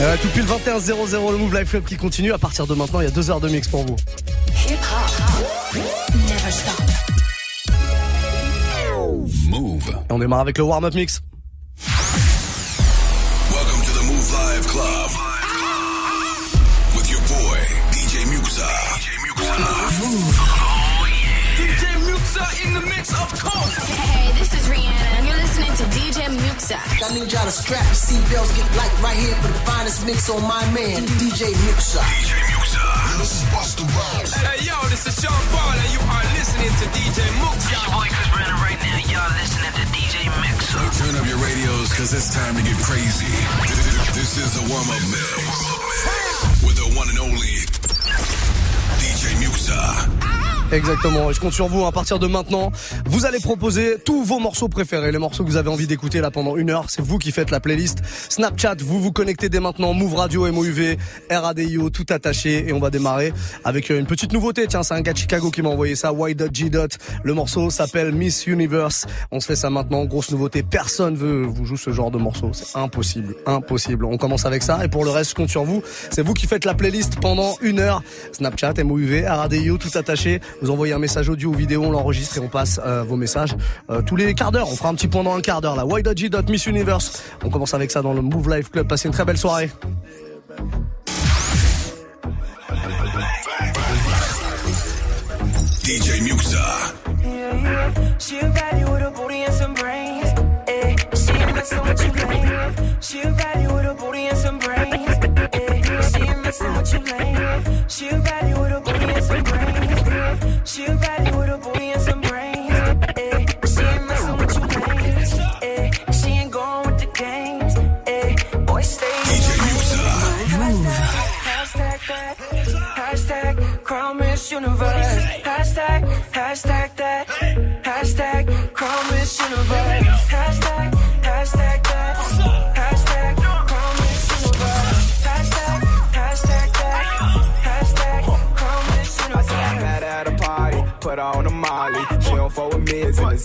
Euh, tout pile 21-0-0 le Move Life Club qui continue. À partir de maintenant, il y a deux heures de mix pour vous. Move. Et on démarre avec le warm-up mix. Muxa. I need y'all to strap your seatbelts, get light right here for the finest mix on my man, DJ Muxa. DJ Muxa. This is Busta Rhymes. Hey, yo, this is Sean Paul, and you are listening to DJ Muxa. Your boy Chris Brennan right now. Y'all listening to DJ Mixer. Turn up your radios, cause it's time to get crazy. This is the warm-up mix. With the one and only DJ Muxa. Exactement, je compte sur vous à partir de maintenant. Vous allez proposer tous vos morceaux préférés, les morceaux que vous avez envie d'écouter là pendant une heure. C'est vous qui faites la playlist. Snapchat, vous vous connectez dès maintenant. Move Radio, MOUV, RADIO, tout attaché. Et on va démarrer avec euh, une petite nouveauté. Tiens, c'est un gars de Chicago qui m'a envoyé ça. Y.G. Le morceau s'appelle Miss Universe. On se fait ça maintenant. Grosse nouveauté. Personne veut vous jouer ce genre de morceau. C'est impossible. Impossible. On commence avec ça. Et pour le reste, compte sur vous. C'est vous qui faites la playlist pendant une heure. Snapchat, MOUV, RADIO, tout attaché. Vous envoyez un message audio ou vidéo, on l'enregistre et on passe euh, vos messages euh, tous les quarts d'heure. On fera un petit point dans un quart d'heure là. Y.G. Miss Universe. On commence avec ça dans le Move Life Club. Passez une très belle soirée. DJ Muxa. She got you with a booty and some brains. Eh, she ain't messing with you lame. She got you with a booty and some brains. Eh, she ain't messing with you lame. She got you with a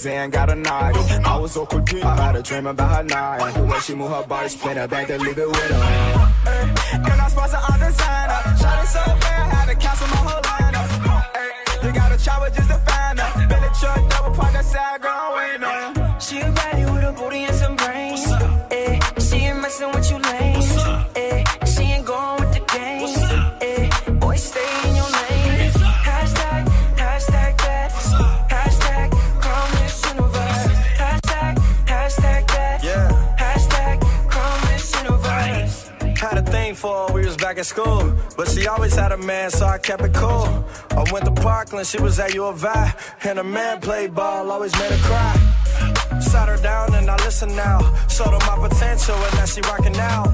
and got a naughty. I was so cool, I had a dream about her night. The way she move her body, spin her back to leave it with her. Girl, I sponsor on designer. Shot it so bad, had to cancel my whole lineup. You gotta try with just to find her. Billy truck, double park, that side, girl, school. But she always had a man, so I kept it cool. I went to Parkland, she was at U of I. And a man played ball, always made her cry. Sat her down and I listen now. Showed her my potential and now she rockin' out.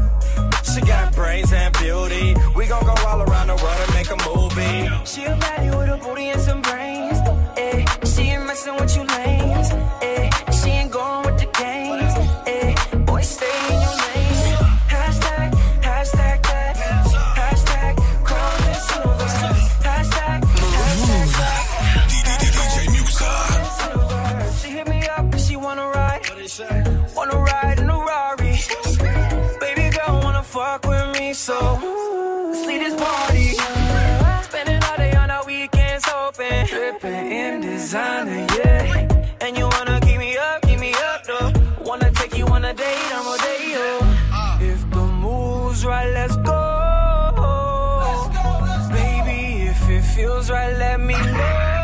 She got brains and beauty. We gon' go all around the world and make a movie. She a baddie with a booty and some brains. Eh, she ain't messing with you lames. Eh, Wanna ride in a Rari. Baby girl wanna fuck with me, so let's leave this party. Spending all day on our weekends hoping. Dripping in designer, yeah. And you wanna keep me up, keep me up, though. Wanna take you on a date, I'm a date, yo. If the mood's right, let's go. Baby, if it feels right, let me know.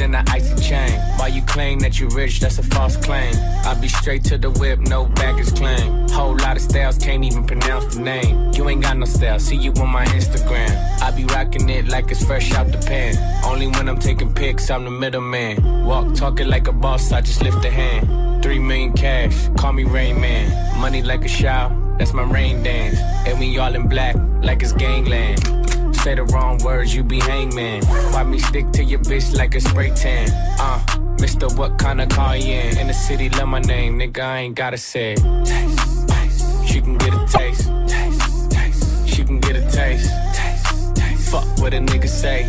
In the icy chain. While you claim that you rich, that's a false claim. I be straight to the whip, no baggage claim. Whole lot of styles, can't even pronounce the name. You ain't got no style, see you on my Instagram. I be rocking it like it's fresh out the pan. Only when I'm taking pics, I'm the middleman. Walk talking like a boss, I just lift a hand. Three million cash, call me Rain Man. Money like a shower, that's my rain dance. And we all in black, like it's gangland. Say the wrong words, you be hangman. Why me stick to your bitch like a spray tan? Uh, Mister, what kind of car you in? In the city, love my name, nigga, I ain't gotta say. Taste, taste. She can get a taste. taste, taste. She can get a taste. taste, taste. Fuck what a nigga say.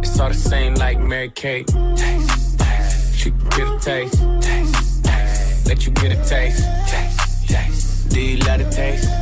It's all the same like Mary Kate. Taste, taste. She can get a taste. taste, taste. Let you get a taste. taste, taste. Do you love the taste?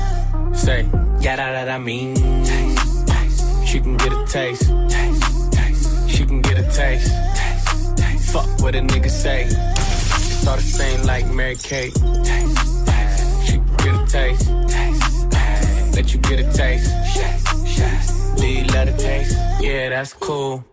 Say, yeah, that, that I mean. Taste, taste. She can get a taste. taste, taste. She can get a taste. taste, taste. Fuck what a nigga say. It's all the same like Mary Kate. Taste, taste. She can get a taste. taste, taste. Let you get a taste. Do you let it taste? Yeah, that's cool.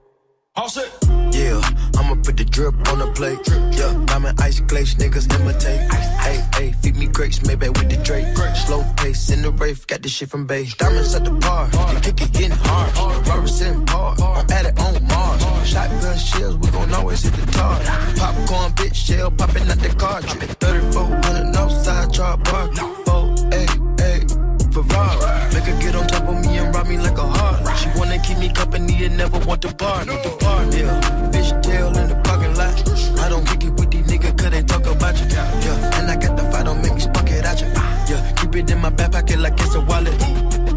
All set. Yeah, I'ma put the drip on the plate. Yeah, diamond ice glaze, niggas imitate. Hey, hey, feed me grapes, maybe with the Drake. Slow pace in the rave, got this shit from Bay. Diamonds at the bar, the kick it getting hard. Rubber in par, on at it on Mars. Shotgun shells, we gon' always hit the tar. Popcorn, bitch, shell popping out the cartridge. 3400 outside, drop bar. Four, eight, eight. Ferrari. Make her get on top of me and rob me like a heart. She wanna keep me company and never want to bar. No the bar, yeah. Fish tail in the parking lot. I don't kick it with these niggas cause they talk about you. Yeah, and I got the fight, don't make me spark it at you. Yeah, keep it in my back pocket like it's a wallet.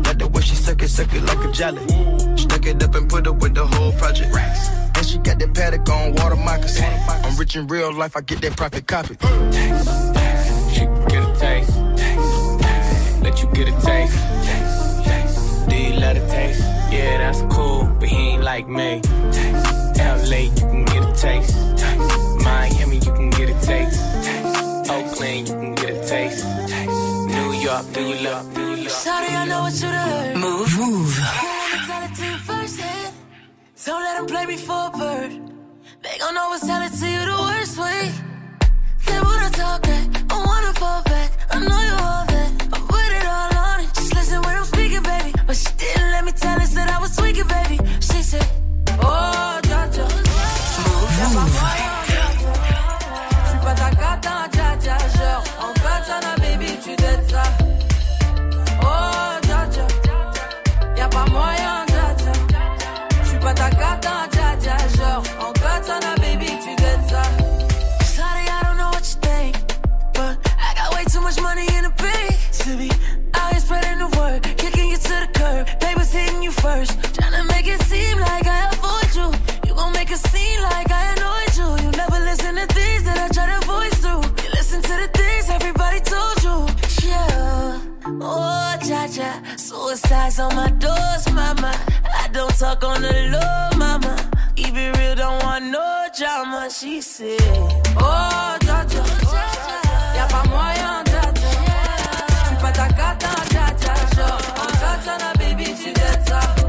Like the way she suck it, suck it like a jelly. Stuck it up and put it with the whole project. And she got that paddock on water moccasins. I'm rich in real life, I get that profit copy. Taste, taste. She get a taste. taste. Let you get a taste. Yeah, that's cool, but he ain't like me. Taste, LA, you can get a taste. taste. Miami, you can get a taste. taste. Oakland, you can get a taste. taste. New York, do you love? Do you love? Sorry, I know what you done. Move, move. I wanna tell it to you firsthand. Don't let them play me for a bird. They gon' always tell it to you the worst way. They wanna talk back, I wanna fall back. I know you all that. She said, Oh, dja. Y'a pas suicide's on. I don't talk on the low, mama. It real, don't want no drama. She said, Oh, dja, y'a pas moyen, dja. J'suis pas ta cata. Genre, en katana, baby, tu ça.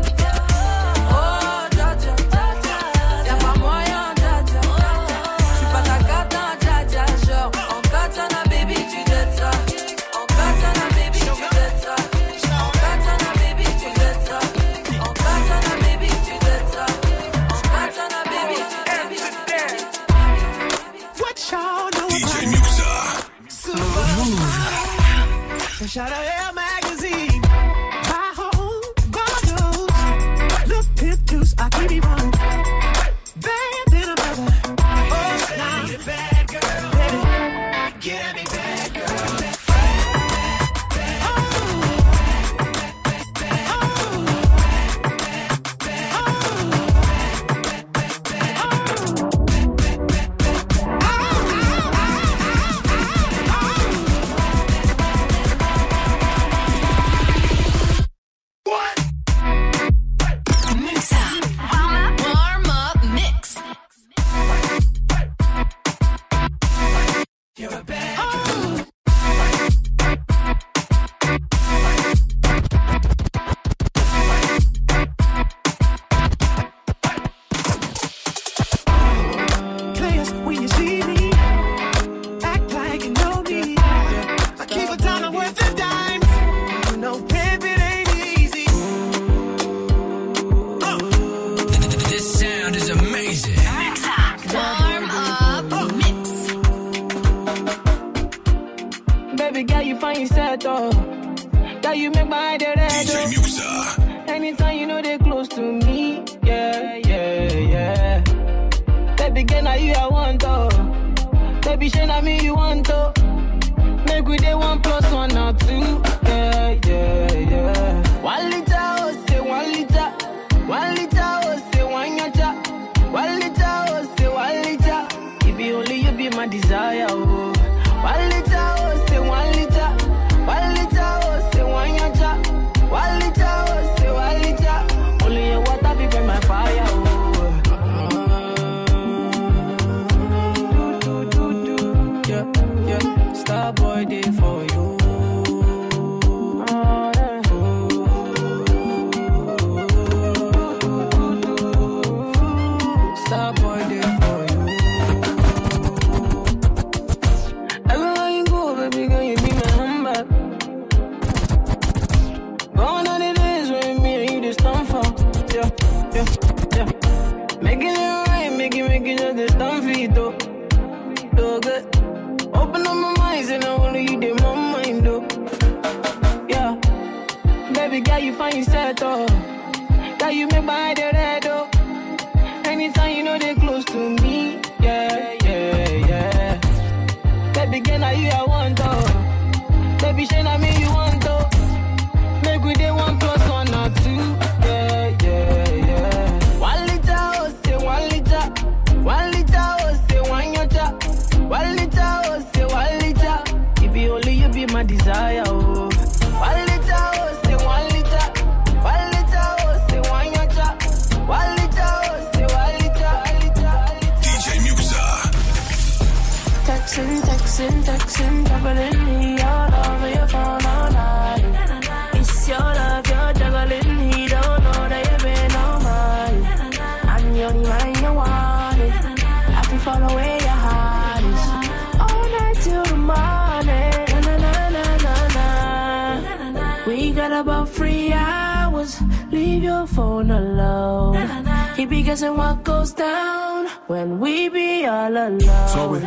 We got about three hours. Leave your phone alone. He be guessing what goes down when we be all alone. So we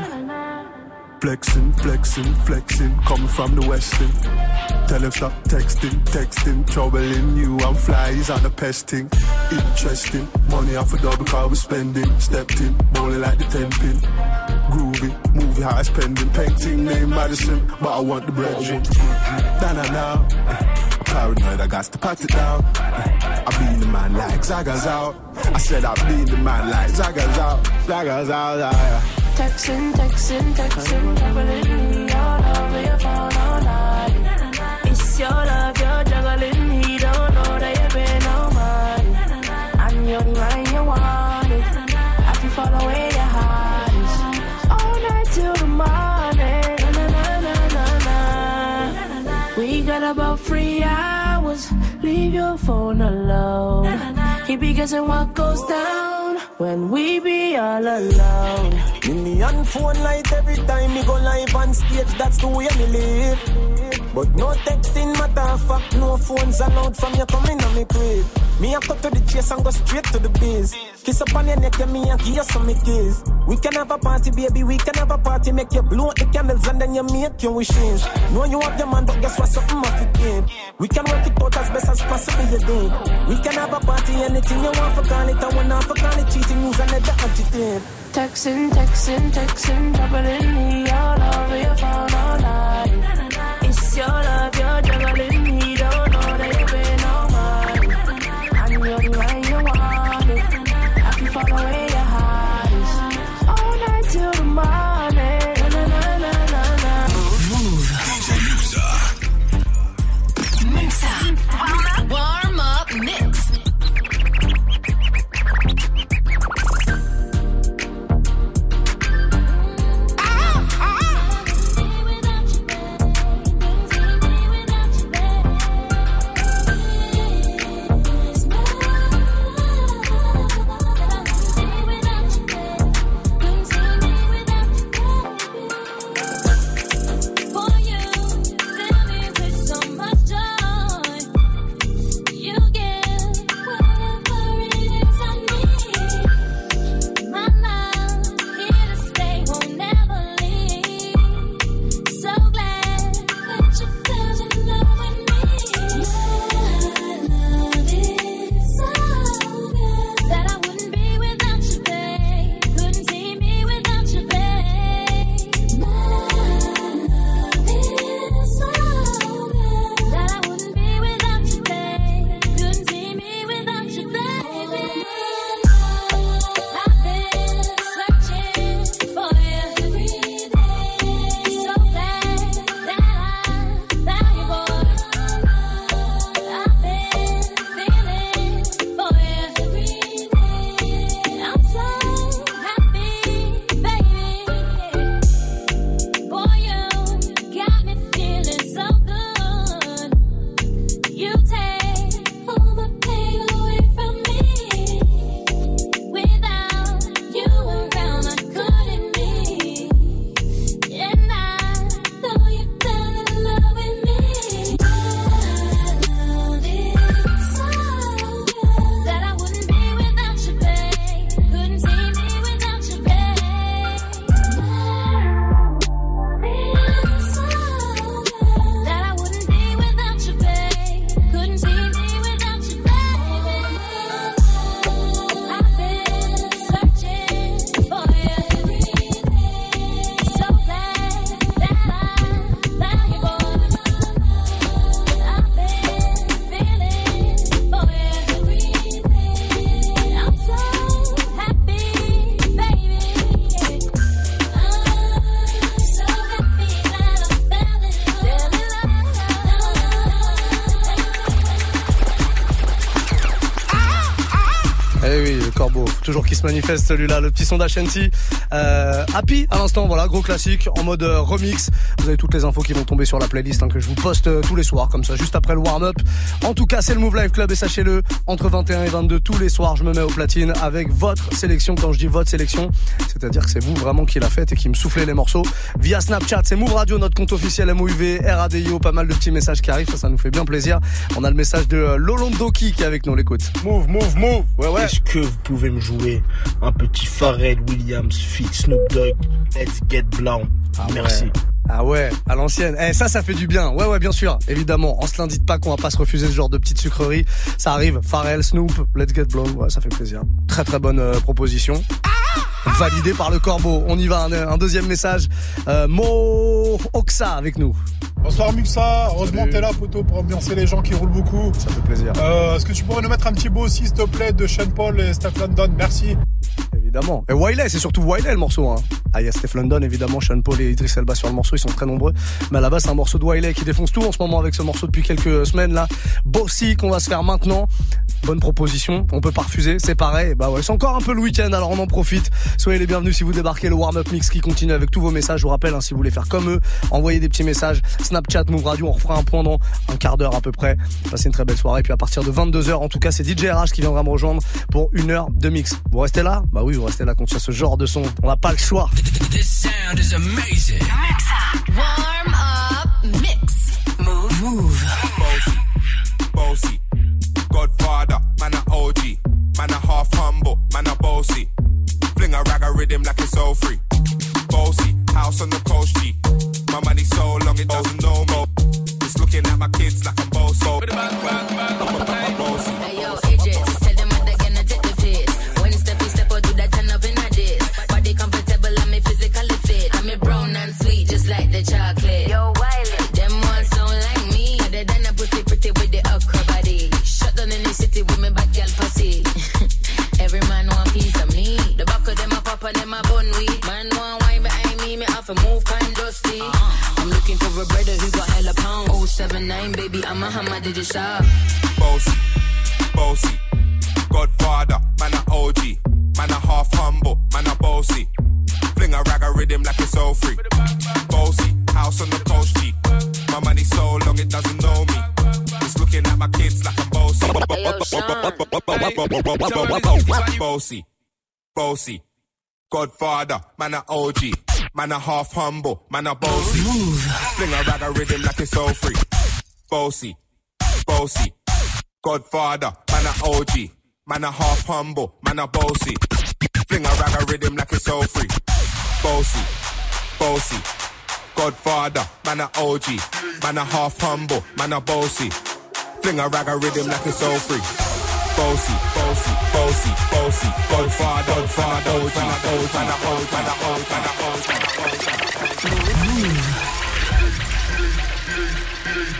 flexing, flexing, flexing, coming from the western. Tell him stop texting, texting, troubling you. I'm flies on the pesting. Interesting, money off a double car we spending. Stepped in, bowling like the ten pin. Groovy, movie high spending. Painting name Madison, but I want the bread. Nah, nah, nah. Paranoid, I got to pat it down. I be the man like Zaga's out. I said I be in the man like Zaga's out. Zaga's out, yeah. Texting, texting, texting, juggling me all over your phone all night. It's your love, you're juggling. He don't know that you've been on mine. I'm the only man you wanted. I can follow where your heart. All night till the morning. We got about. Leave your phone alone. He be guessing what goes down when we be all alone. Million phone light every time me go live on stage, that's the way me live. But no texting matter fuck, no phones allowed from you coming on me crib. Me a cut to the chase and go straight to the biz. Kiss up on your neck and me and give you some kiss. We can have a party, baby, we can have a party. Make you blow the candles and then you make your wishes. Know you have your man, but guess what? Something off again. We can work it out as best as possible, you do. We can have a party, anything you want for call it. I want not for call it cheating, and the adjective. Texting, texting, texting, troubling me all over your phone all night. Your love, manifeste celui-là, le petit son d'Ashanti. Euh, Happy à l'instant, voilà, gros classique en mode euh, remix. Vous avez toutes les infos qui vont tomber sur la playlist hein, que je vous poste euh, tous les soirs, comme ça, juste après le warm-up. En tout cas, c'est le Move Live Club et sachez-le, entre 21 et 22 tous les soirs, je me mets au platine avec votre sélection. Quand je dis votre sélection, c'est-à-dire que c'est vous vraiment qui l'a faite et qui me soufflez les morceaux via Snapchat. C'est Move Radio, notre compte officiel MOUV, RADIO, pas mal de petits messages qui arrivent, ça, ça nous fait bien plaisir. On a le message de euh, Lolondoki qui est avec nous, l'écoute. Move, move, move. Ouais, ouais. Est-ce que vous pouvez me jouer un petit Pharrell Williams fit Snoop Dogg Let's Get Blanc? Merci. Ouais. Ah ouais, à l'ancienne. Eh, ça, ça fait du bien. Ouais, ouais, bien sûr. Évidemment, on se l'indique pas qu'on va pas se refuser ce genre de petites sucreries. Ça arrive. Pharrell, Snoop, Let's Get Blown. Ouais, ça fait plaisir. Très très bonne euh, proposition. Validé par le corbeau. On y va. Un, un deuxième message. Euh, Mo Oxa avec nous. Bonsoir Muxa, heureusement t'es là poteau pour ambiancer les gens qui roulent beaucoup. Ça fait plaisir. Euh, Est-ce que tu pourrais nous mettre un petit beau aussi s'il te plaît de Sean Paul et Steph London? Merci. Et Wiley, c'est surtout Wiley le morceau. Ah, il y a Steph London, évidemment, Sean Paul et Idris Elba sur le morceau, ils sont très nombreux. Mais à la base, c'est un morceau de Wiley qui défonce tout en ce moment avec ce morceau depuis quelques semaines là. Bossy qu'on va se faire maintenant. Bonne proposition, on peut pas refuser, c'est pareil. Bah ouais, c'est encore un peu le week-end, alors on en profite. Soyez les bienvenus si vous débarquez le warm-up mix qui continue avec tous vos messages. Je vous rappelle, hein, si vous voulez faire comme eux, envoyez des petits messages. Snapchat, Move Radio, on refera un point dans un quart d'heure à peu près. Passez une très belle soirée. Puis à partir de 22h, en tout cas, c'est DJ RH qui viendra me rejoindre pour une heure de mix. Vous restez là? Bah oui, vous restez là a ce genre de son. On n'a pas le choix. This sound is amazing. Warm up mix. Move, move. Bossy, bossy. Godfather, man a OG. Man a half humble, man a bossy. Fling a rag a rhythm like it's all free. Bossy, house on the coast G. My money so long it doesn't know me. It's looking at my kids like I'm bossy. Bossy. Hey yo, Idris, chocolate. Yo, Wiley, them ones don't like me. Other than a pussy pretty with the okra body. Shut down in the city with me bad girl pussy. Every man want piece of me. The back of them a pop and them a bun weed. Man want wine behind me, me have to move kind dusty. Uh-huh. I'm looking for a brother who got hella pound. 079, baby, I'm a hammer, did you shop? Boasty, boasty. Godfather, man a OG. Man a half humble, man a boasty. Fling a rag a rhythm like it's all free. Boasty, house on the coast G. My money so long it doesn't know me. It's looking at my kids like I'm boasty. Boasty, boasty. Godfather, man a OG. Man a half humble, man a boasty. Fling a rag a rhythm like it's all free. Boasty, boasty. Godfather, man a OG. Man a half humble, man a boasty. Fling a rag a rhythm like it's all free. Boasty, boasty. Godfather, man a OG. Man a half humble, man a boasty. Fling a rag a rhythm like it's all free. Boasty, boasty, boasty, boasty. Godfather, Godfather, OG, man a OG, man a OG, man a OG, man a OG, man a OG.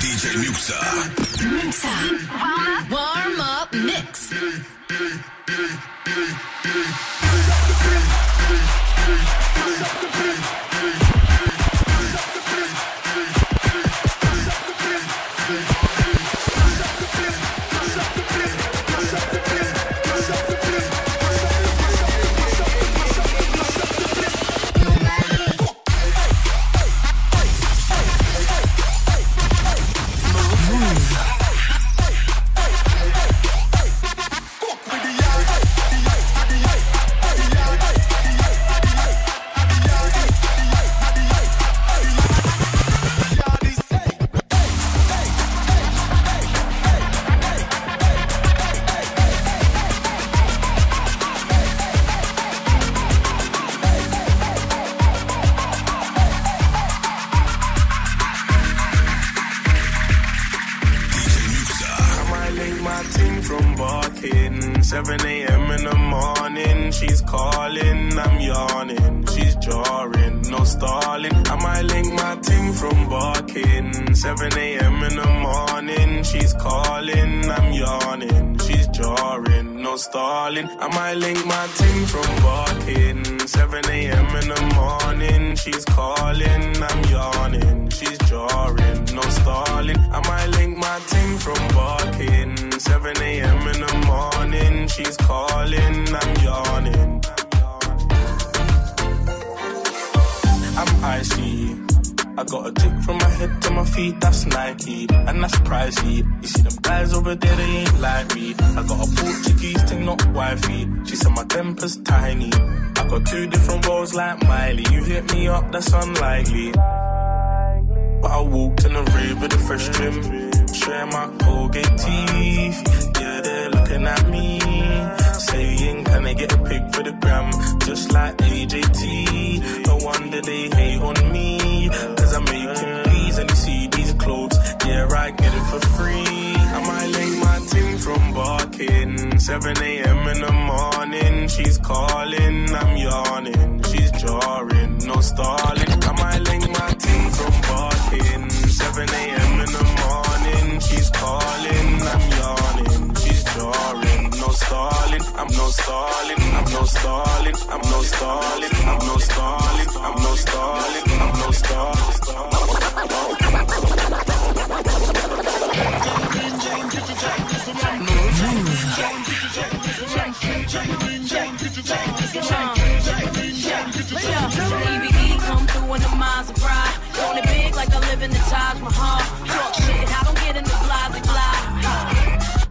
DJ Muxxa. Muxxa. Warm up mix. She's calling, I'm yawning, she's jarring, no stalling. I might link my team from barking. 7 a.m. in the morning, she's calling, I'm yawning. I'm icy. I got a tick from my head to my feet, that's Nike, and that's pricey. You see them guys over there, they ain't like me. I got a Portuguese thing, not wifey. She said my temper's tiny. Got two different roles like Miley. You hit me up, that's unlikely. But I walked in the rave with a fresh trim. Share my Colgate teeth. Yeah, they're looking at me. Saying, can I get a pic for the gram? Just like AJT. No wonder they hate on me. Cause I'm making peas and you see these clothes. Yeah, I get it for free. I might link my from barking. 7 a.m. in the morning. She's calling, I'm yawning. She's jarring, no stalling. I might link my team from barking. 7 a.m. in the morning. She's calling, I'm yawning. She's jarring, no stalling. I'm no stalling. I'm no stalling. I'm no stalling. I'm no stalling. I'm no stalling. I'm no stalling. I'm no stalling.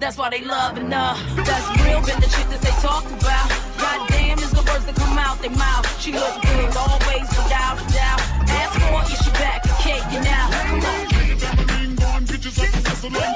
That's why they loving her. Uh, that's real, been the chick that they talk about. Goddamn, is the words that come out their mouth. She look good always, without a doubt. Ask for it, she back, okay, you now. Come on.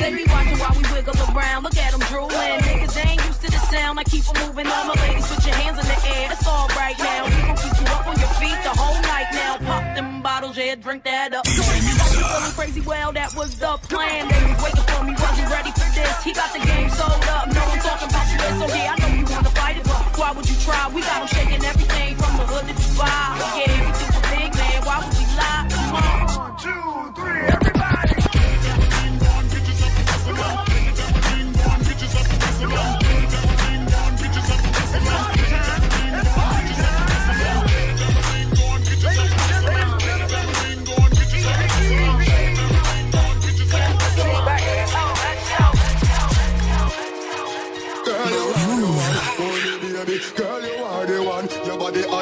They be watching while we wiggle around. Look at them drooling. Niggas ain't used to the sound. I keep 'em moving. All my ladies, put your hands in the air. It's all right now. We gon' keep you up on your feet the whole night now. Pop them bottles, yeah, drink that up. You feeling crazy? Well, that was the plan. They was waiting for me, wasn't ready for this. He got the game sold up. No one talking about Swiss, so yeah, I know you wanna fight it, but why would you try? We got 'em shaking everything from the hood to Dubai. Yeah,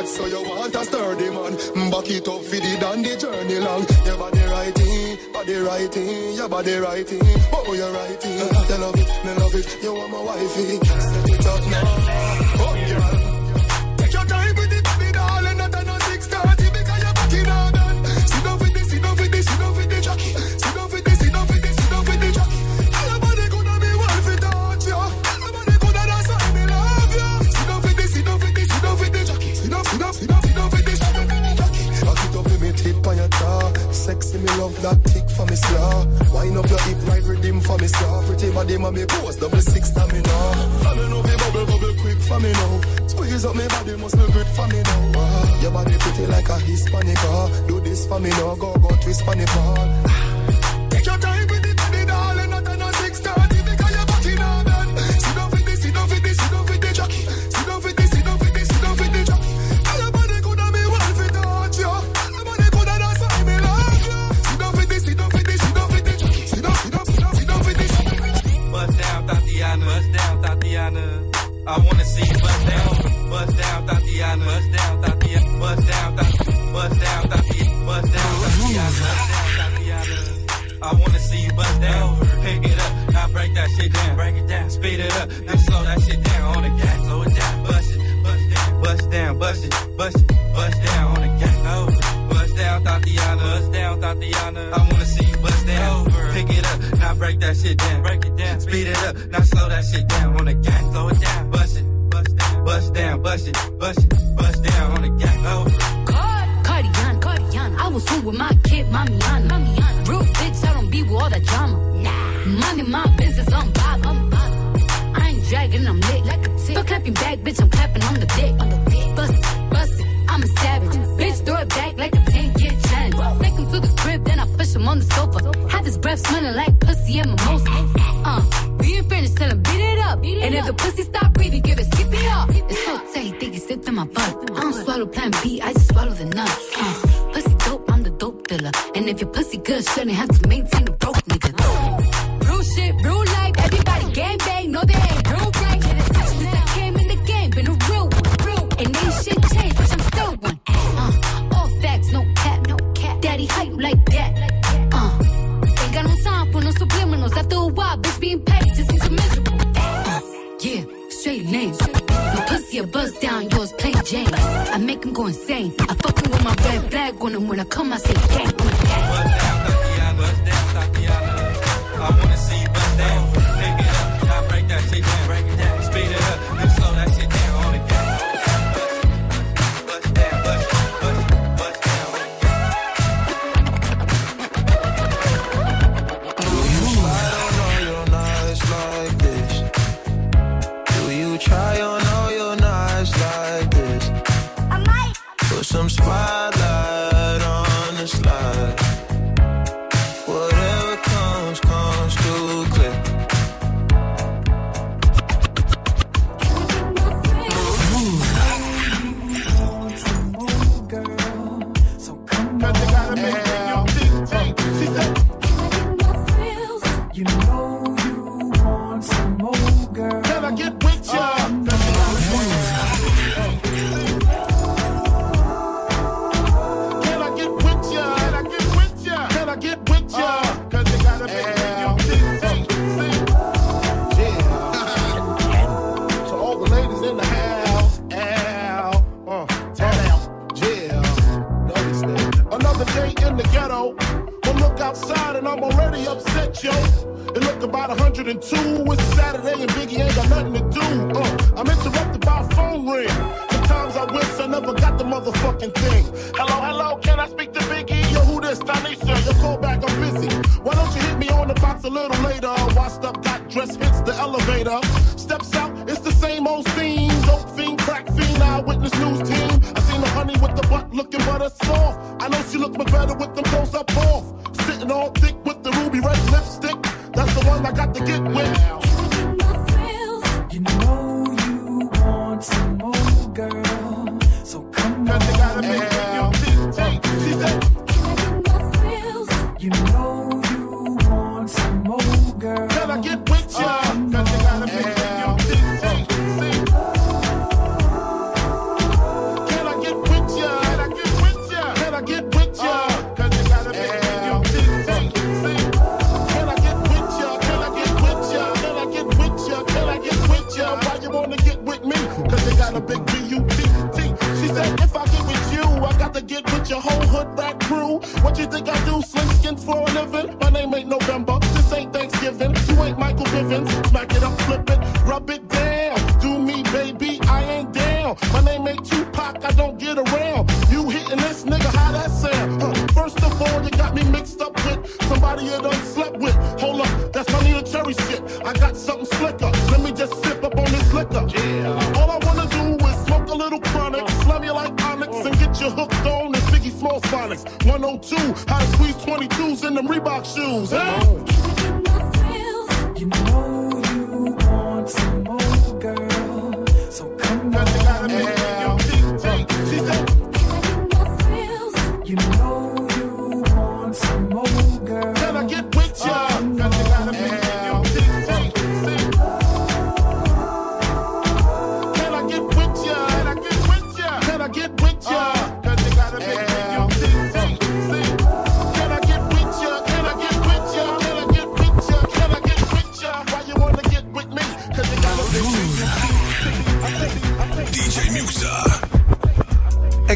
Hot, so you want a sturdy man. Back it up for the the journey long. Your body righty, body righty, your body righty. Oh, you're righty. You love it, me love it. You want my wifey. Set it up now. Love that tick for me slaw. Wind up your hip right rhythm for me slaw. Pretty body mommy pose double six stamina. Family know me bubble bubble quick for me now. Squeeze up me body muscle grip for me now. Ah, Your body pretty like a Hispanic. ah. Do this for me now. Go go twist for the ball. Take your time with I wanna see you bust down. Bust down, Thotiana. Bust down, Thotiana. Bust down, Thotiana. Bust down, Thotiana. Bust down, Thotiana. Bust down. I wanna see you bust down. Pick it up, now break that shit down. Break it down, speed it up, then slow that shit down on the gas. Slow it down, bust it, bust down, bust down, bust it, bust it, bust down on the gas. Over. Bust down, Thotiana. Bust down, Thotiana. I wanna see you bust down. Pick it up, now break that shit down. Break it down, speed it up, now slow that shit down on the gas. Slow it down, bustin', bustin', bust down on the gang. Oh. Card, Cardiana, Cardiana. I was who with my kid, mommy, Mamiana. Real bitch, I don't be with all that drama. Nah. Money, my business, I'm bob, I'm bob. I ain't dragging, I'm lit like a tick. But clapping back, bitch, I'm clapping on the dick. On the dick. Bust, it, bust it. I'm a savage. I'm savage. Bitch, throw it back like a 10 kid challenge. Whoa. Take him to the crib, then I push him on the sofa. sofa. Had his breath smelling like pussy and mimosa. Uh, being finished, tell him beat it up. Beat it and if up. the pussy plan B, I just follow the nuts. Uh, pussy dope, I'm the dope dealer. And if your pussy good, shouldn't have to maintain a broke nigga. Real shit, real life, everybody game bang, no they ain't real right. Since I came in the game, been a real one, real one. And ain't shit changed, bitch, I'm still one. Uh, all facts, no cap, no cap. Daddy, how you like that? Uh, ain't got no time for no subliminals. After a while, bitch, being paid just seems so miserable. Uh, yeah, straight names. My pussy a buzz down, yours go insane. I fucking with my red flag on him when I come, I say gang. What's? But better with them close up off. Sitting all thick with the ruby red lipstick. That's the one I got to get with.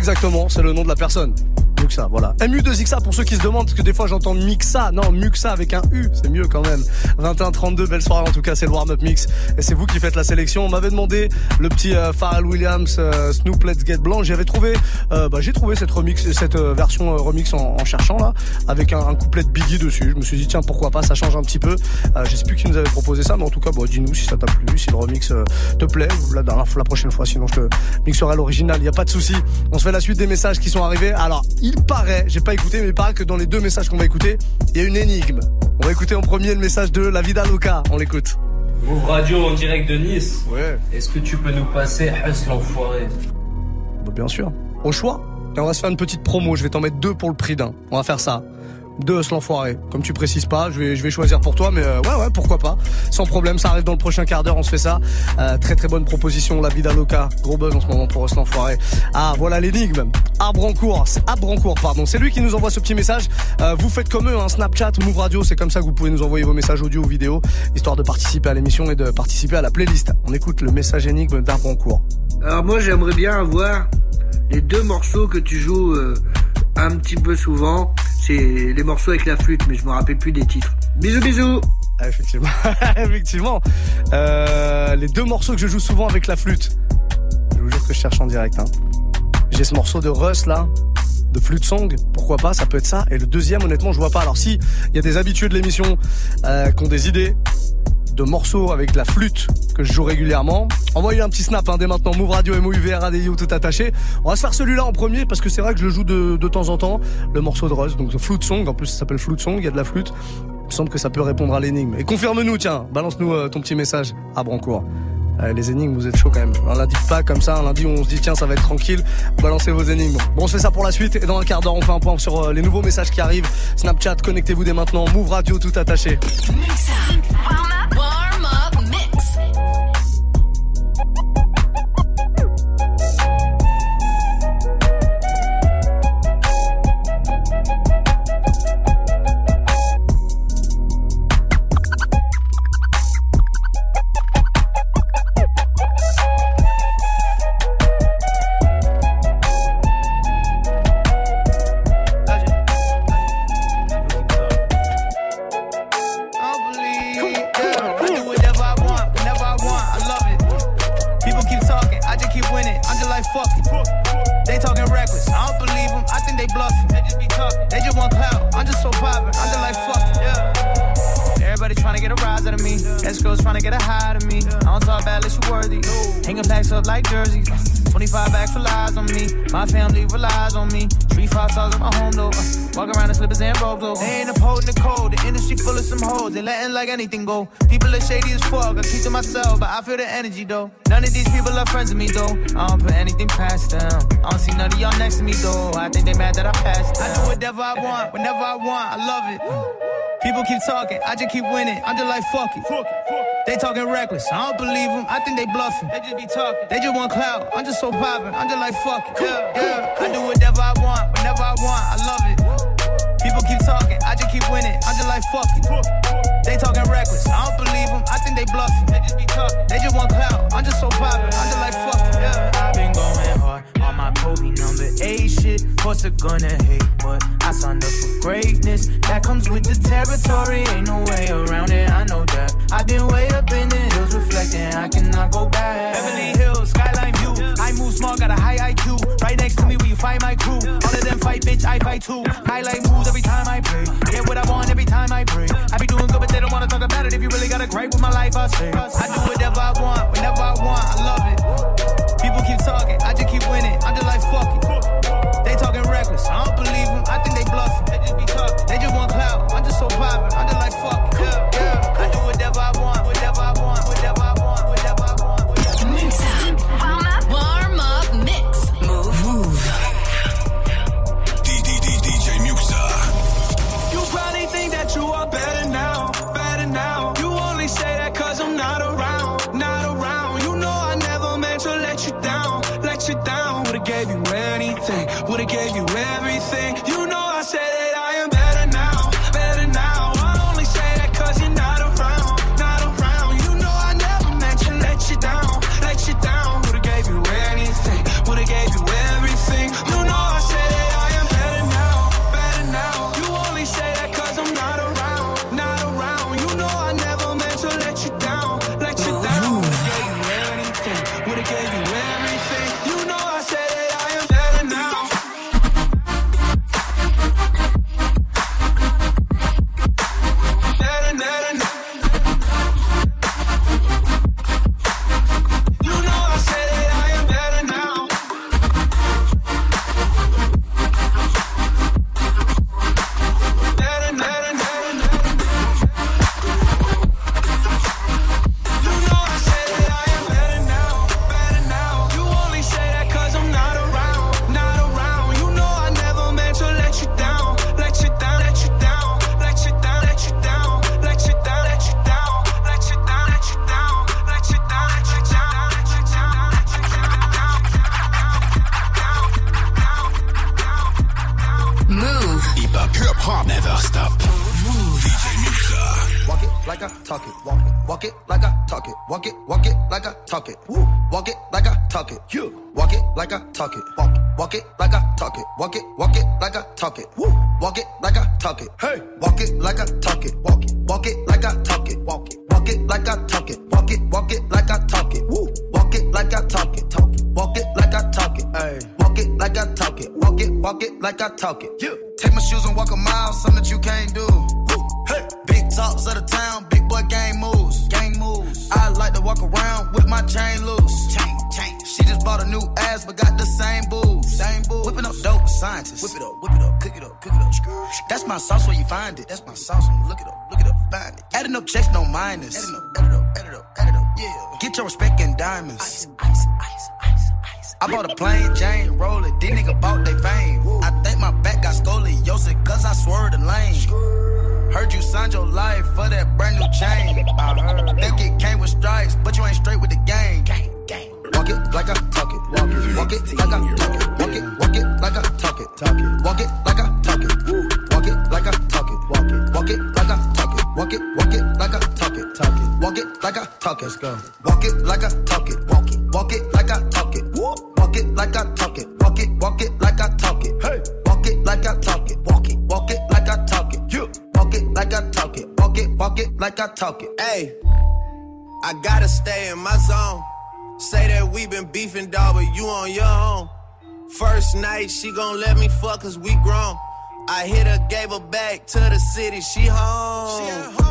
Exactement, c'est le nom de la personne. Voilà. MU2XA pour ceux qui se demandent, parce que des fois j'entends Mixa. Non, Muxa avec un U, c'est mieux quand même. 21-32, belle soirée en tout cas, c'est le warm-up mix. Et c'est vous qui faites la sélection. On m'avait demandé le petit euh, Pharrell Williams euh, Snoop Let's Get Blanc. J'avais trouvé, euh, bah, j'ai trouvé cette remix, cette euh, version euh, remix en, cherchant là, avec un, couplet de Biggie dessus. Je me suis dit, tiens, pourquoi pas, ça change un petit peu. Euh, je sais plus qui nous avait proposé ça, mais en tout cas, bah, dis-nous si ça t'a plu, si le remix te plaît. La, la, prochaine fois, sinon je te mixerai l'original, il n'y a pas de souci. On se fait la suite des messages qui sont arrivés. Alors, il paraît, j'ai pas écouté, mais il paraît que dans les deux messages qu'on va écouter, il y a une énigme. On va écouter en premier le message de La Vida Loca. On l'écoute. Move Radio en direct de Nice. Ouais. Est-ce que tu peux nous passer Huss l'enfoiré bah, Bien sûr. Au choix. Et on va se faire une petite promo. Je vais t'en mettre deux pour le prix d'un. On va faire ça. Deux l'enfoiré. Comme tu précises pas, je vais, choisir pour toi, mais euh, ouais, ouais, pourquoi pas. Sans problème, ça arrive dans le prochain quart d'heure, on se fait ça. Euh, très très bonne proposition, la vida loca. Gros buzz en ce moment pour l'enfoiré. Ah, voilà l'énigme. Arbrancourt, c'est Arbrancourt, pardon. C'est lui qui nous envoie ce petit message. Euh, vous faites comme eux, hein, Snapchat, Move Radio, c'est comme ça que vous pouvez nous envoyer vos messages audio ou vidéo, histoire de participer à l'émission et de participer à la playlist. On écoute le message énigme d'Arbrancourt. Alors moi j'aimerais bien avoir les deux morceaux que tu joues un petit peu souvent. C'est les morceaux avec la flûte, mais je me rappelle plus des titres. Bisous bisous Ah, effectivement, effectivement. Euh, les deux morceaux que je joue souvent avec la flûte. Je vous jure que je cherche en direct. Hein. J'ai ce morceau de Russ là, de flûte song. Pourquoi pas Ça peut être ça. Et le deuxième, honnêtement, je vois pas. Alors si il y a des habitués de l'émission euh, qui ont des idées de morceaux avec la flûte que je joue régulièrement. Envoyez un petit snap hein, dès maintenant, Move Radio, MOUV, RADIO, tout attaché. On va se faire celui-là en premier parce que c'est vrai que je le joue de, temps en temps, le morceau de Russ, donc flute song, en plus ça s'appelle flute song, il y a de la flûte. Il me semble que ça peut répondre à l'énigme. Et confirme-nous, tiens, balance-nous euh, ton petit message à Brancourt. Euh, les énigmes, vous êtes chaud quand même. Un lundi pas comme ça, un lundi on se dit tiens ça va être tranquille, balancez vos énigmes. Bon on se fait ça pour la suite et dans un quart d'heure on fait un point sur euh, les nouveaux messages qui arrivent. Snapchat, connectez-vous dès maintenant, Move Radio tout attaché. None of these people are friends with me though. I don't put anything past them. I don't see none of y'all next to me though. I think they mad that I passed them. I do whatever I want, whenever I want. I love it. People keep talking, I just keep winning. I'm just like fuck it. They talking reckless, I don't believe them. I think they bluffing. They just be talking. They just want clout. I'm just so poppin'. I'm just like fuck it. Yeah, yeah. I do whatever I want, whenever I want. I love it. People keep talking, I just keep winning. I'm just like fuck it. They talking reckless, I don't believe them. I think they bluffing. Just. They just want clout. I'm just so poppin'. I'm just like shit. Course they're gonna hate, but I signed up for greatness. That comes with the territory, ain't no way around it. I know that. I've been way up in the hills, reflecting. I cannot go back. Beverly Hills, skyline view. I move small, got a high IQ. Right next to me, where you find my crew. All of them fight, bitch, I fight too. Highlight moves every time I pray. Get what I want every time I pray. I be doing good, but they don't wanna talk about it. If you really got a gripe with my life, I say. I do whatever I want, whenever I want. I love it. People keep talking, I just keep winning. I'm just like fuck it. Reckless, I don't believe them. I think they bluffing. They just be talking. They just want clout. I'm just so poppin'. I'm just like fuck. Yeah, like I talk it. Walk it, walk it like I talk it. Walk it, walk it like I talk it. Woo. Walk it like I talk it. Hey, walk it like I talk it. Walk it, walk it like I talk it. Walk it, walk it like I talk it. Walk it, walk it like I talk it. Woo. Walk it like I talk it. Talk it. Walk it like I talk it. Hey, walk it like I talk it. Walk it, walk it like I talk it. You find it. That's my sauce you look it up, look it up, find it. Adding up checks, no minus. Adding up, add it up, add it up, add it up. Yeah. Get your respect in diamonds. Ice, ice, ice, ice, ice. I bought a plain Jane, roll it. These niggas bought they fame. I think my back got scoliosis, cause I swerved the lane. Heard you signed your life for that brand new chain. I heard. Think it came with stripes, but you ain't straight with the game. Walk it like I talk it. Walk it, walk it like I talk it. Walk it, walk it like I talk it. Talk it. Walk it like I like I talk it. Let's go. Walk it like I talk it. Walk it, walk it like I talk it. Walk it like I talk it. Walk it, walk it like I talk it. Hey, walk it like I talk it. Walk it, walk it like I talk it. You walk it like I talk it. Walk it, walk it like I talk it. Hey, I gotta stay in my zone. Say that we been beefing, dog, but you on your own. First night, she gon' let me fuck cause we grown. I hit her, gave her back to the city, she home. She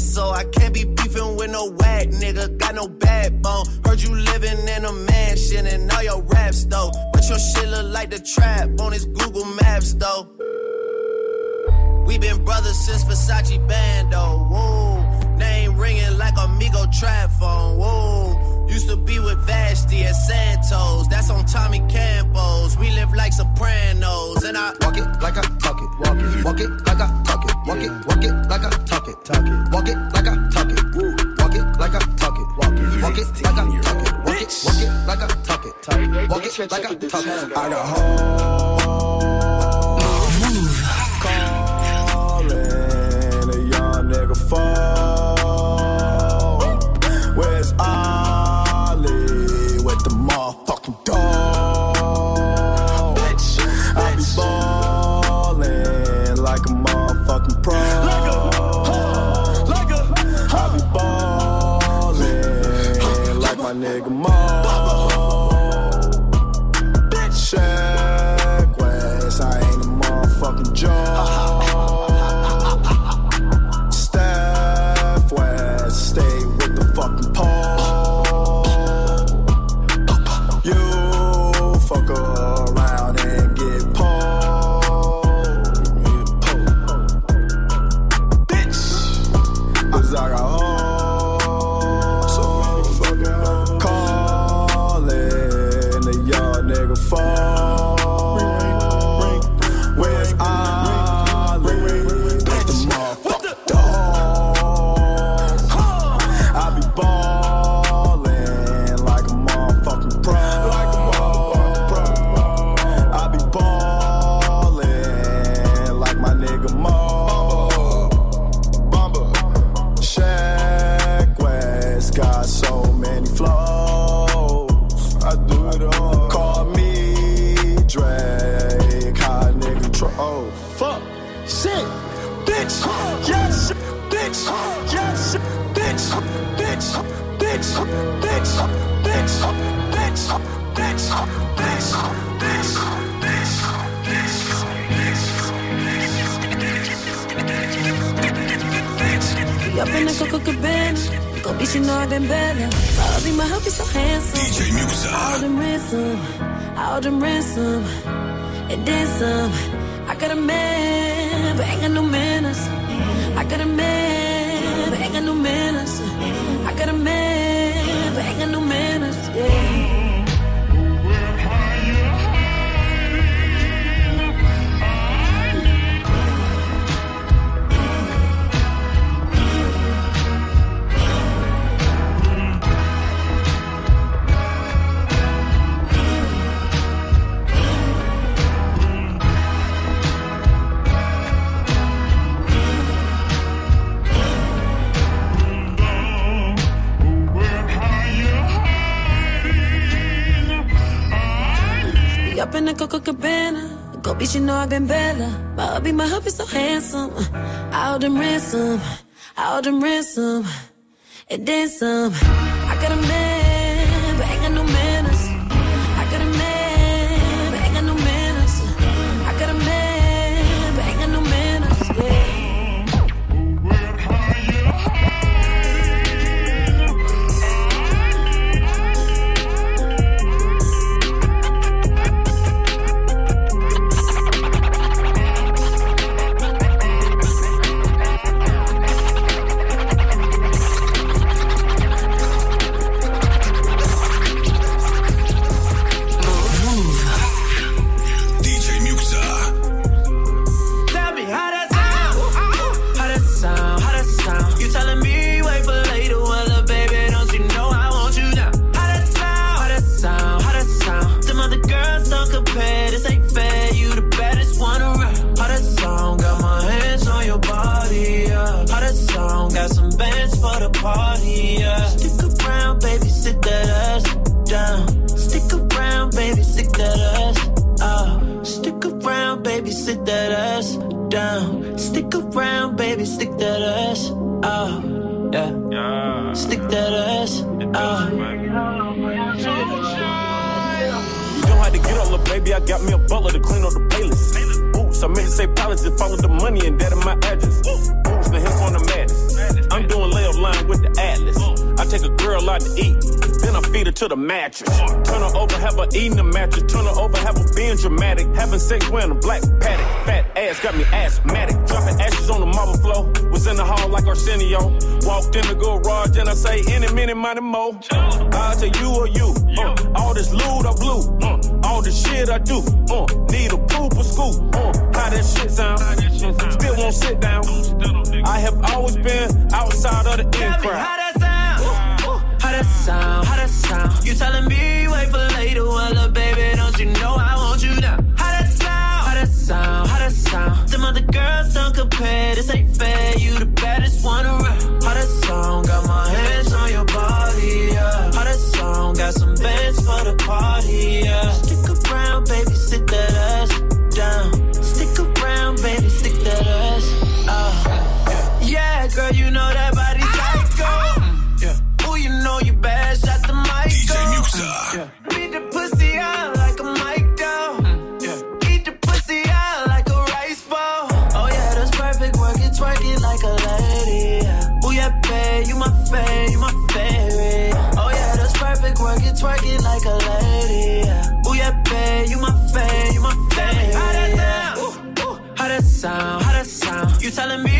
so I can't be beefing with no whack nigga. Got no backbone. Heard you living in a mansion and all your raps though. But your shit look like the trap on his Google Maps though. We been brothers since Versace Bando. Whoa. Name ringing like Amigo trap phone. Whoa. Used to be with Vashti at Santos. That's on Tommy Campos. We live like Sopranos. And I walk it like I talk it. Walk it, walk it like I talk it. Walk it, walk it like I talk it. Talk it. Walk it like I talk it. Walk it like I talk it. Walk it, walk it like I talk it. Walk it, walk it like I talk it. Talk it. Walk it like I talk it. I got home. Calling a young nigga phone. Nigga Mo. Check West, I ain't a motherfucking joke. Steph West, stay with the fucking pole. You fuck around and get pulled. Bitch, I got a Coco Cabana. Go beach, you know I've been better. My hubby, my hubby so handsome. Hold him ransom. Hold him ransom. And then some. I got a the garage and I say, any minute, money more. I tell you or you. Uh, all this loot I blew. Uh, all the shit I do. Uh, need a poop or scoop. Uh, how that shit sound? Still won't sit down. I have always been outside of the in crowd. how that sound. How that sound, how that sound. You telling me wait for later, well, uh, baby, don't you know I want you now? Sound, how sound. Them other girls don't compare, this ain't fair. You the baddest one around. How that sound, got my hands on your body, yeah. How that sound, got some bands for the party, yeah. Stick around, baby, sit that ass down. Stick around, baby, stick that ass out. Yeah, girl, you know that sound? How that sound? You telling me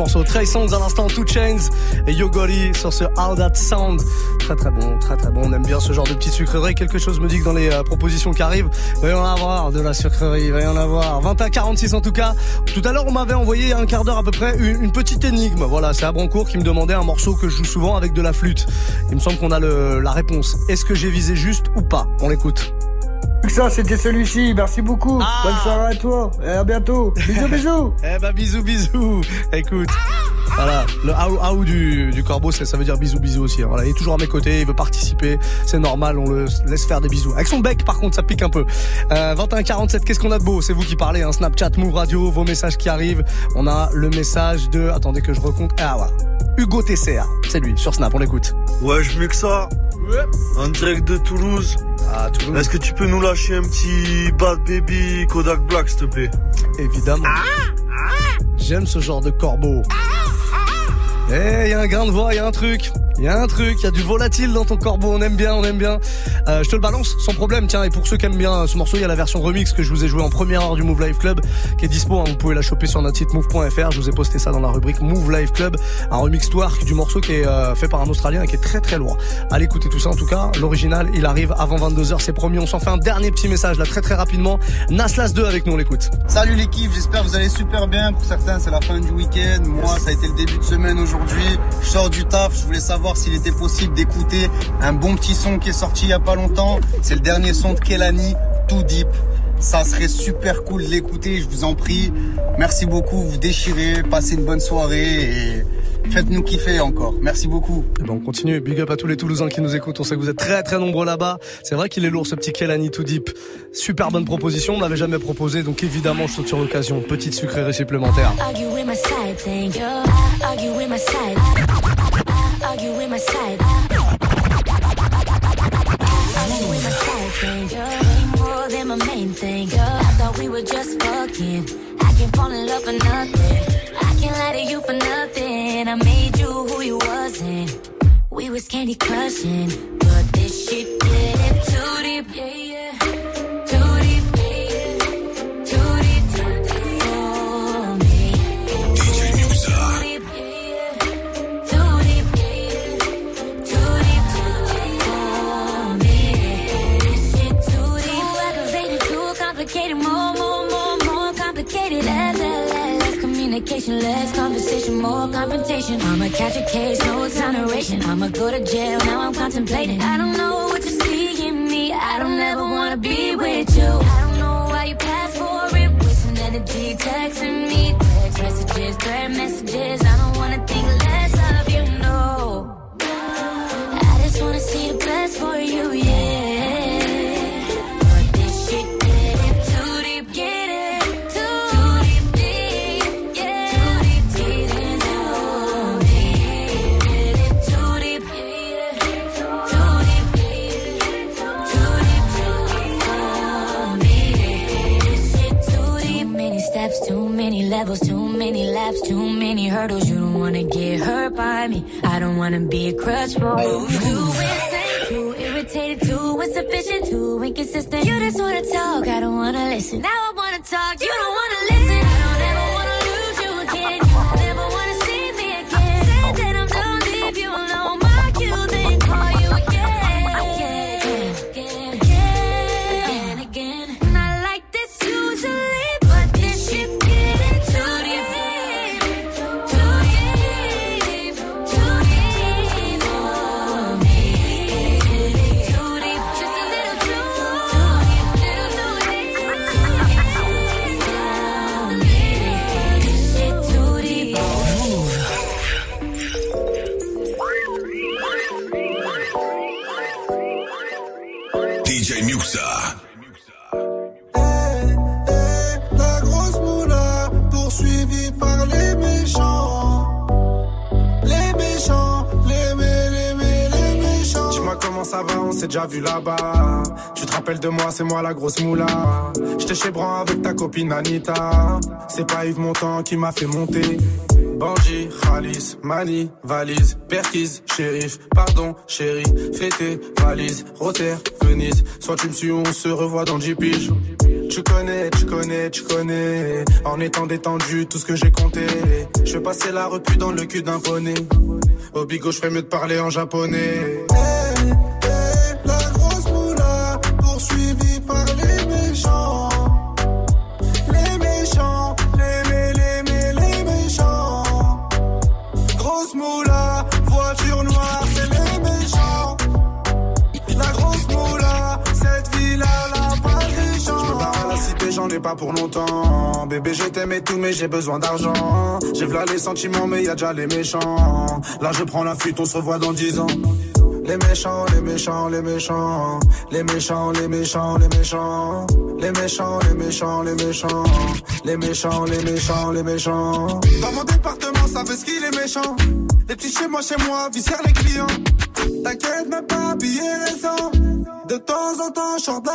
morceau. Trey Songz à l'instant, Two Chains et Yogori sur ce How That Sound. Très très bon, très très bon. On aime bien ce genre de petites sucreries. Quelque chose me dit que dans les euh, propositions qui arrivent, il va y en avoir de la sucrerie, il va y en avoir. 20 à 46 en tout cas. Tout à l'heure, on m'avait envoyé un quart d'heure à peu près une, petite énigme. Voilà, c'est Abrancourt qui me demandait un morceau que je joue souvent avec de la flûte. Il me semble qu'on a la réponse. Est-ce que j'ai visé juste ou pas? On l'écoute. Ça, c'était celui-ci. Merci beaucoup. Bonne soirée à toi. Et à bientôt. Bisous, bisous. Eh bah bisous bisous. Écoute, voilà, le aou aou du, du corbeau, ça, ça veut dire bisous bisous aussi. hein. Voilà, il est toujours à mes côtés, il veut participer, c'est normal, on le laisse faire des bisous. Avec son bec, par contre, ça pique un peu. Euh, 21 47, qu'est-ce qu'on a de beau? C'est vous qui parlez, hein. Snapchat, Move Radio, vos messages qui arrivent. On a le message de, attendez que je recompte. Ah voilà, Hugo TCA, c'est lui sur Snap, on l'écoute. Ouais, je mieux que ça. En direct de Toulouse. Ah, Toulouse. Est-ce que tu peux nous lâcher un petit Bad Baby Kodak Black, s'il te plaît Évidemment. J'aime ce genre de corbeau. Eh, il y a un grain de voix, il y a un truc. Il y a un truc, il y a du volatile dans ton corbeau, on aime bien, on aime bien. Euh, je te le balance sans problème, tiens, et pour ceux qui aiment bien ce morceau, il y a la version remix que je vous ai joué en première heure du Move Live Club, qui est dispo, hein, vous pouvez la choper sur notre site move.fr, je vous ai posté ça dans la rubrique Move Live Club, un remix twerk du morceau qui est euh, fait par un Australien et qui est très très lourd. Allez écouter tout ça en tout cas, l'original, il arrive avant 22h, c'est promis, on s'en fait un dernier petit message là très très rapidement. Naslas 2 avec nous, on l'écoute. Salut l'équipe, j'espère que vous allez super bien. Pour certains, c'est la fin du week-end. Moi, ça a été le début de semaine aujourd'hui. Je sors du taf. Je voulais savoir s'il était possible d'écouter un bon petit son qui est sorti il y a pas longtemps. C'est le dernier son de Kelani, Too Deep. Ça serait super cool de l'écouter, je vous en prie. Merci beaucoup, vous déchirez, passez une bonne soirée et faites-nous kiffer encore. Merci beaucoup. Et ben on continue. Big up à tous les Toulousains qui nous écoutent. On sait que vous êtes très très nombreux là-bas. C'est vrai qu'il est lourd ce petit Kelani Too Deep. Super bonne proposition. On ne l'avait jamais proposé, donc évidemment je saute sur l'occasion. Petite sucrerie supplémentaire. My side, my side. More than my main thing. I thought we were just fucking. I can't fall in love for nothing. I can't lie to you for nothing. I made you who you wasn't. We was candy crushing, but this shit getting too deep, communication, less conversation, more confrontation. I'ma catch a case, no exoneration. I'ma go to jail, now I'm contemplating. I don't know what you see in me. I don't ever wanna be with you. I don't know why you pass for it. Wasting energy, texting me, text messages, thread messages. I don't wanna think too many hurdles. You don't wanna get hurt by me. I don't wanna be a crutch for you. Oh, too insane, too irritated, too insufficient, too inconsistent. You just wanna talk, I don't wanna listen. Now I wanna talk, you don't wanna Tu te rappelles de moi, c'est moi la grosse moula. J'étais chez Bran avec ta copine Anita. C'est pas Yves Montand qui m'a fait monter. Bandit, Khalis, Mani, valise, Perquise, shérif, pardon, chérie, fêté, valise, Rotter, Venise. Soit tu me suis, on se revoit dans 10 piges. Tu connais, tu connais, tu connais. En étant détendu, tout ce que j'ai compté. Je vais passer la repu dans le cul d'un poney. Au bigot, je mieux de parler en japonais. Pas pour longtemps. Bébé, je t'aime et tout, mais j'ai besoin d'argent. J'ai v'là les sentiments, mais y a déjà les méchants. Là, je prends la fuite, on se revoit dans 10 ans. Les méchants, les méchants, les méchants. Les méchants, les méchants, les méchants. Les méchants, les méchants, les méchants. Les méchants, les méchants, les méchants. Dans mon département, ça fait ce qu'il est méchant. Les petits chez moi, chez moi, viscèrent les clients. T'inquiète, même pas habillé récent. De temps en temps, je sors d'un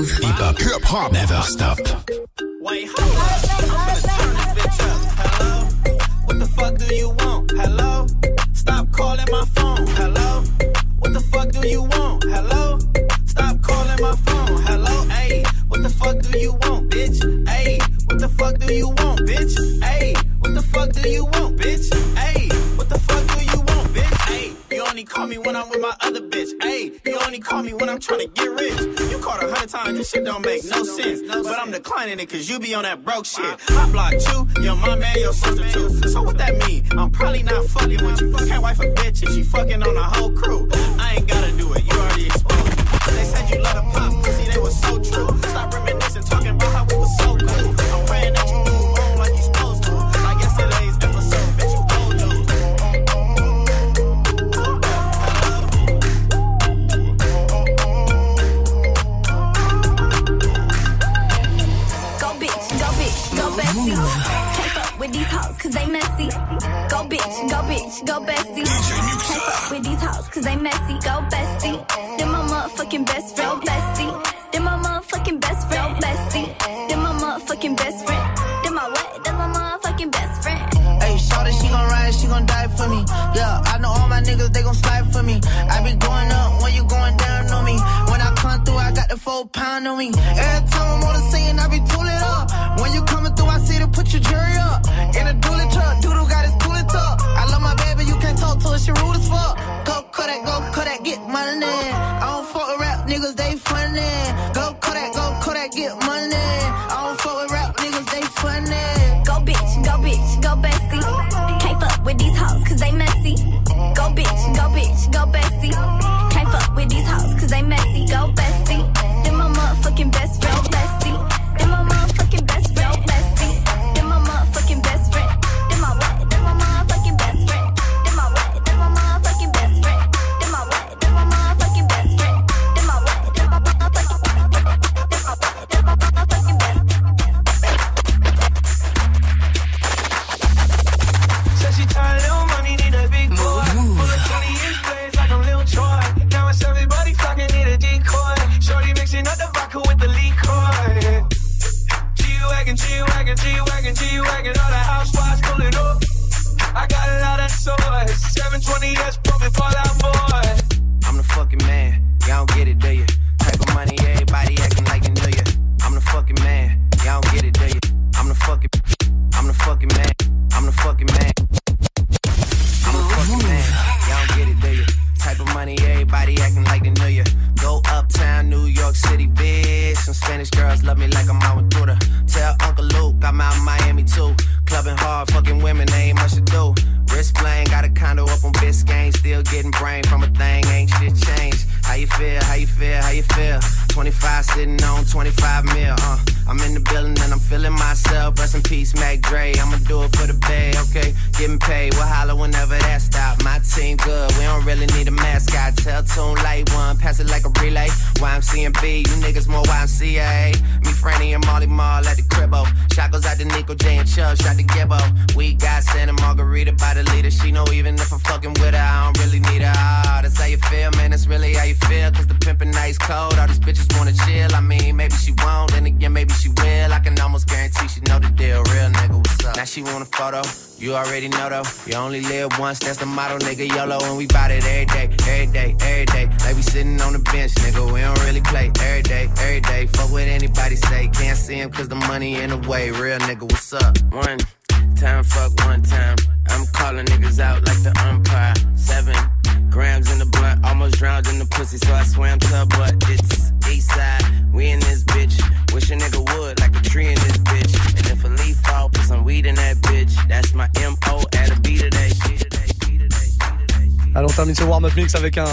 groove. Hip hop. Hip hop. Never stop. Wait, hold up. Up. Hello? What the fuck do you want? declining it cause you be on that broke shit. I block you, your mom and your sister too. So what that mean? I'm probably not fucking with you. Can't wife a bitch if she fucking on the whole crew. that's really how you feel. Cause the pimpin' nice cold. All these bitches wanna chill. I mean, maybe she won't. Then again, maybe she will. I can almost guarantee she know the deal. Real nigga, what's up? Now she want a photo. You already know though. You only live once. That's the motto, nigga. YOLO. And we bout it every day, every day, every day. Like we sitting on the bench, nigga. We don't really play every day, every day. Fuck what anybody say. Can't see him cause the money in the way. Real nigga, what's up? One time, fuck one time. I'm calling niggas out like the umpire. Seven Grams in the blunt, almost drowned in the pussy, so I swam to but it's east side. We in this bitch. Wish a nigga would, like a tree in this bitch. And if a leaf fall, put some weed in that bitch. That's my MO at a beat of that shit. Allez, on termine ce warm-up mix avec un,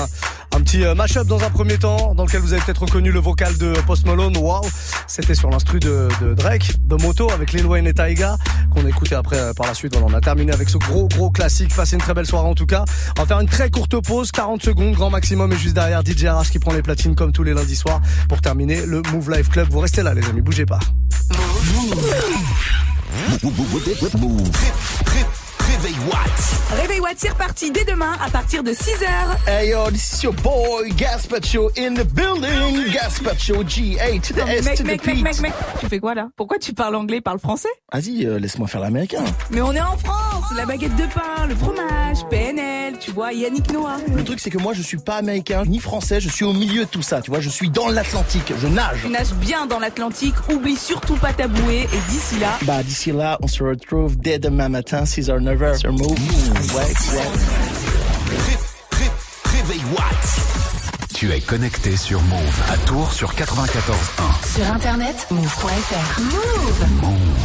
un petit euh, mash-up dans un premier temps, dans lequel vous avez peut-être reconnu le vocal de Post Malone. Waouh, c'était sur l'instru de, de, Drake, de Moto avec Lil Wayne et Taiga, qu'on a écouté après euh, par la suite. Voilà, on a terminé avec ce gros gros classique. Passez une très belle soirée en tout cas. On va faire une très courte pause, 40 secondes grand maximum, et juste derrière DJ RH qui prend les platines comme tous les lundis soirs pour terminer le Move Life Club. Vous restez là, les amis, bougez pas. Réveil Watt. Réveil Watt, c'est reparti dès demain à partir de 6h. Hey yo, this is your boy Gaspacho in the building. Gaspacho G8 mec, mec, mec, mec, mec, tu fais quoi là? Pourquoi tu parles anglais, parle français? Vas-y, euh, laisse-moi faire l'américain. Mais on est en France, la baguette de pain, le fromage, PNL, tu vois, Yannick Noah. Le truc c'est que moi je suis pas américain ni français, je suis au milieu de tout ça, tu vois, je suis dans l'Atlantique, je nage. Tu nages bien dans l'Atlantique, oublie surtout pas ta bouée et d'ici là... Bah d'ici là, on se retrouve dès demain matin, 6h. 9h sur Move. Ouais, ouais. Réveil Watt. Tu es connecté sur Move à Tours sur 94.1. Sur internet, move.fr. Move. Move.